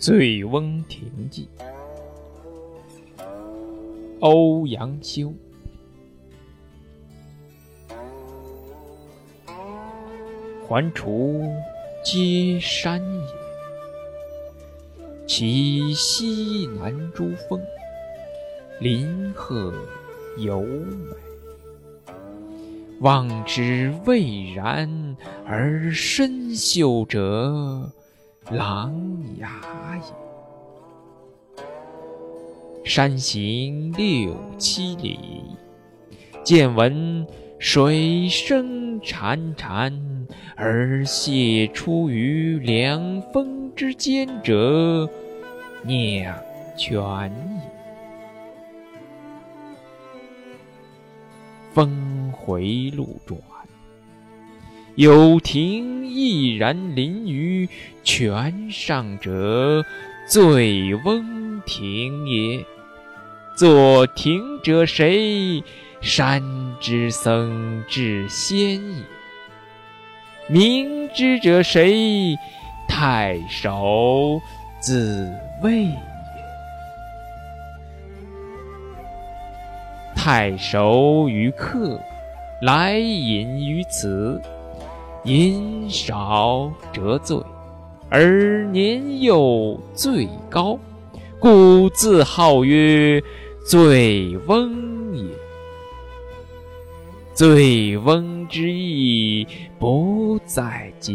醉翁亭记，欧阳修。环滁皆山也，其西南诸峰，林壑尤美。望之蔚然而深秀者。琅琊也，山行六七里，见闻水声潺潺而泻出于两峰之间者，酿泉也。峰回路转。有亭翼然临于泉上者，醉翁亭也。作亭者谁？山之僧智仙也。鸣之者谁？太守自谓也。太守与客，来饮于此。饮少辄醉，而年幼最高，故自号曰醉翁也。醉翁之意不在酒，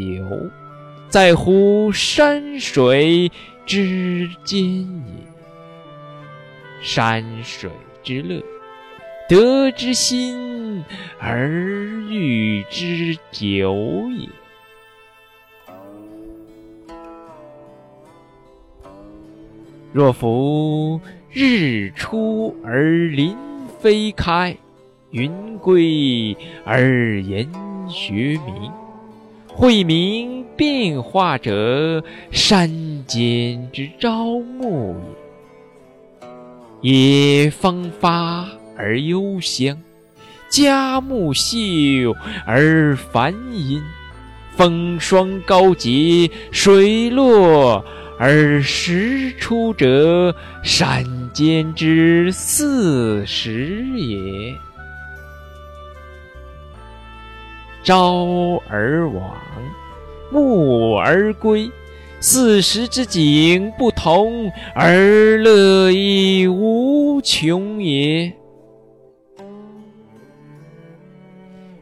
在乎山水之间也。山水之乐。得之心而寓之酒也。若夫日出而林霏开，云归而岩穴暝，晦明变化者，山间之朝暮也。野芳发。而幽香，佳木秀而繁阴，风霜高洁，水落而石出者，山间之四时也。朝而往，暮而归，四时之景不同，而乐亦无穷也。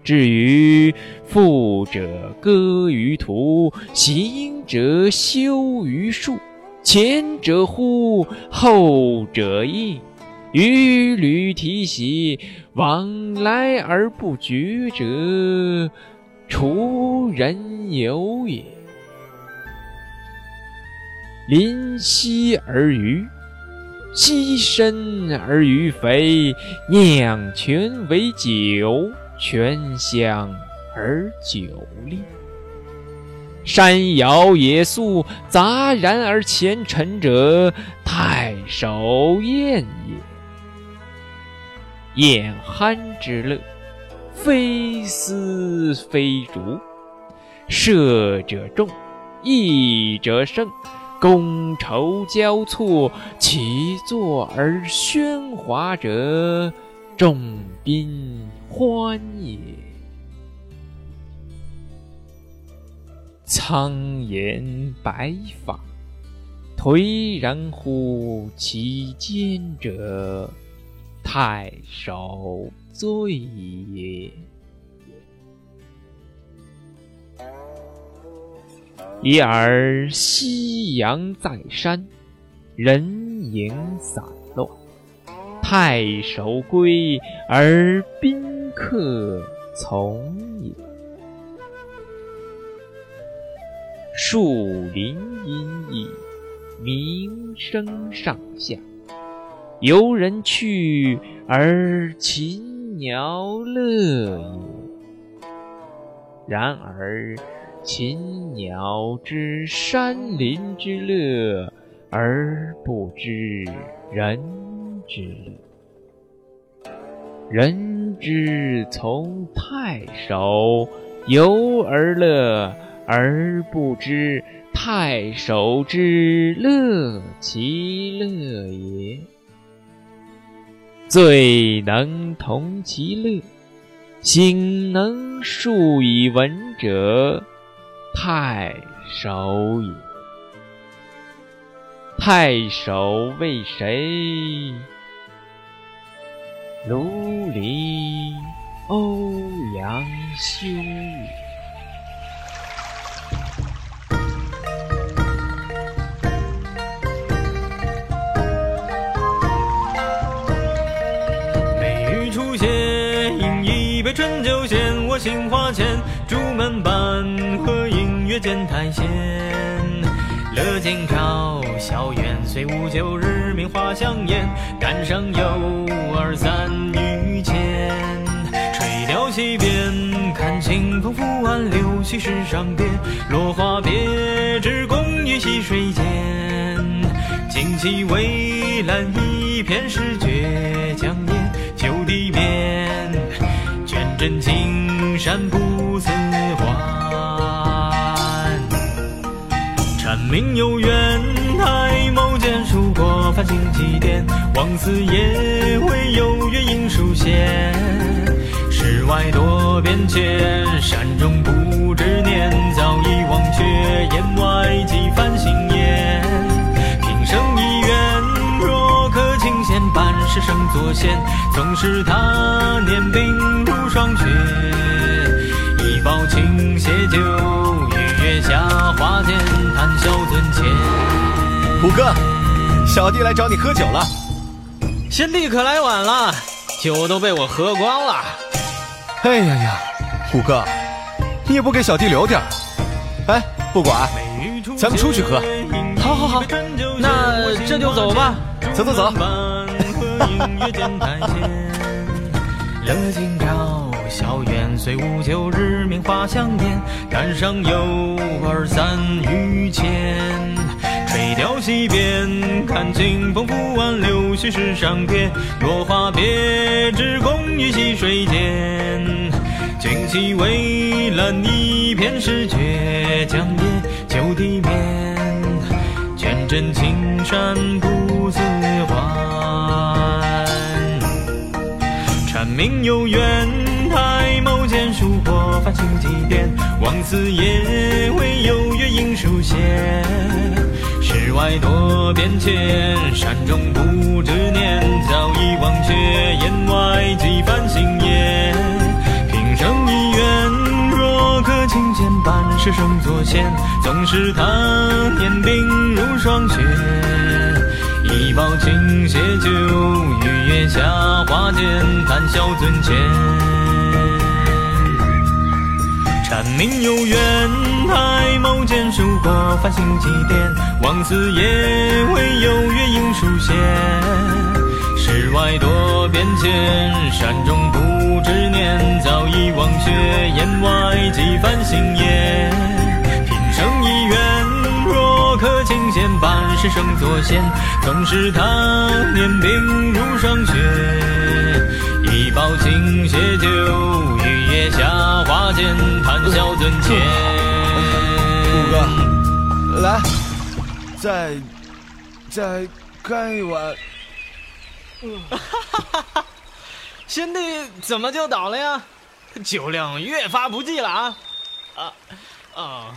至于富者歌于途，行者修于树，前者呼，后者应，与履提携，往来而不绝者，滁人游也。临溪而渔，溪深而鱼肥，酿泉为酒。泉香而酒冽，山肴野肃，杂然而前陈者，太守宴也。宴酣之乐，非丝非竹，射者中，弈者胜，觥筹交错，起坐而喧哗者。众宾欢也，苍颜白发，颓然乎其间者，太守醉也。已而夕阳在山，人影散。太守归而宾客从也。树林阴翳，鸣声上下，游人去而禽鸟乐也。然而禽鸟知山林之乐，而不知人。之，人之从太守游而乐，而不知太守之乐其乐也。最能同其乐，心能述以文者，太守也。太守为谁？卢离欧阳修。美玉初现，饮一杯醇酒献我杏花前。朱门半合映月见台前。乐今朝，小园虽无酒，日明花香艳。赶上有二三玉钱。垂钓溪边，看清风拂岸柳絮石上边，落花别枝共于溪水间。惊起蔚蓝一片是绝江烟，旧地面，卷枕青山不山明有远，抬眸间数过繁星几点，望四野唯有月影疏现。世外多变迁，山中不知年，早已忘却檐外几番新颜。平生一愿，若可清闲半世生作仙，纵使他年鬓如霜雪，一包青鞋酒，月下花间谈笑樽前。虎哥，小弟来找你喝酒了。贤弟可来晚了，酒都被我喝光了。哎呀呀，虎哥，你也不给小弟留点儿？哎，不管，咱们出去喝。好好好，那这就走吧。走走走。乐今朝，小院虽无酒，日明花香艳。杆上有二三玉钱。垂钓溪边，看清风拂岸柳絮石上边，落花别枝共于溪水间。旌旗蔚蓝一片是绝江烟，旧地面，卷枕青山不似还。蝉鸣悠远，过繁星几点，望四野唯有月影疏现。世外多变迁，山中不知年，早已忘却檐外几番新颜。平生一愿，若可轻闲半世生作仙，纵使他年鬓如霜雪。一抱青鞋酒，与月下花间谈笑樽前。蝉鸣悠远，抬眸间数过繁星几点，望四野唯有月影疏现。世外多变迁，山中不知年，早已忘却檐外几番新颜。平生一愿，若可清闲半世生作仙，纵使他年鬓如霜雪。一包青鞋酒，与下花间谈笑樽前。五哥，来，再再干一碗。贤弟怎么就倒了呀？酒量越发不济了啊！啊啊！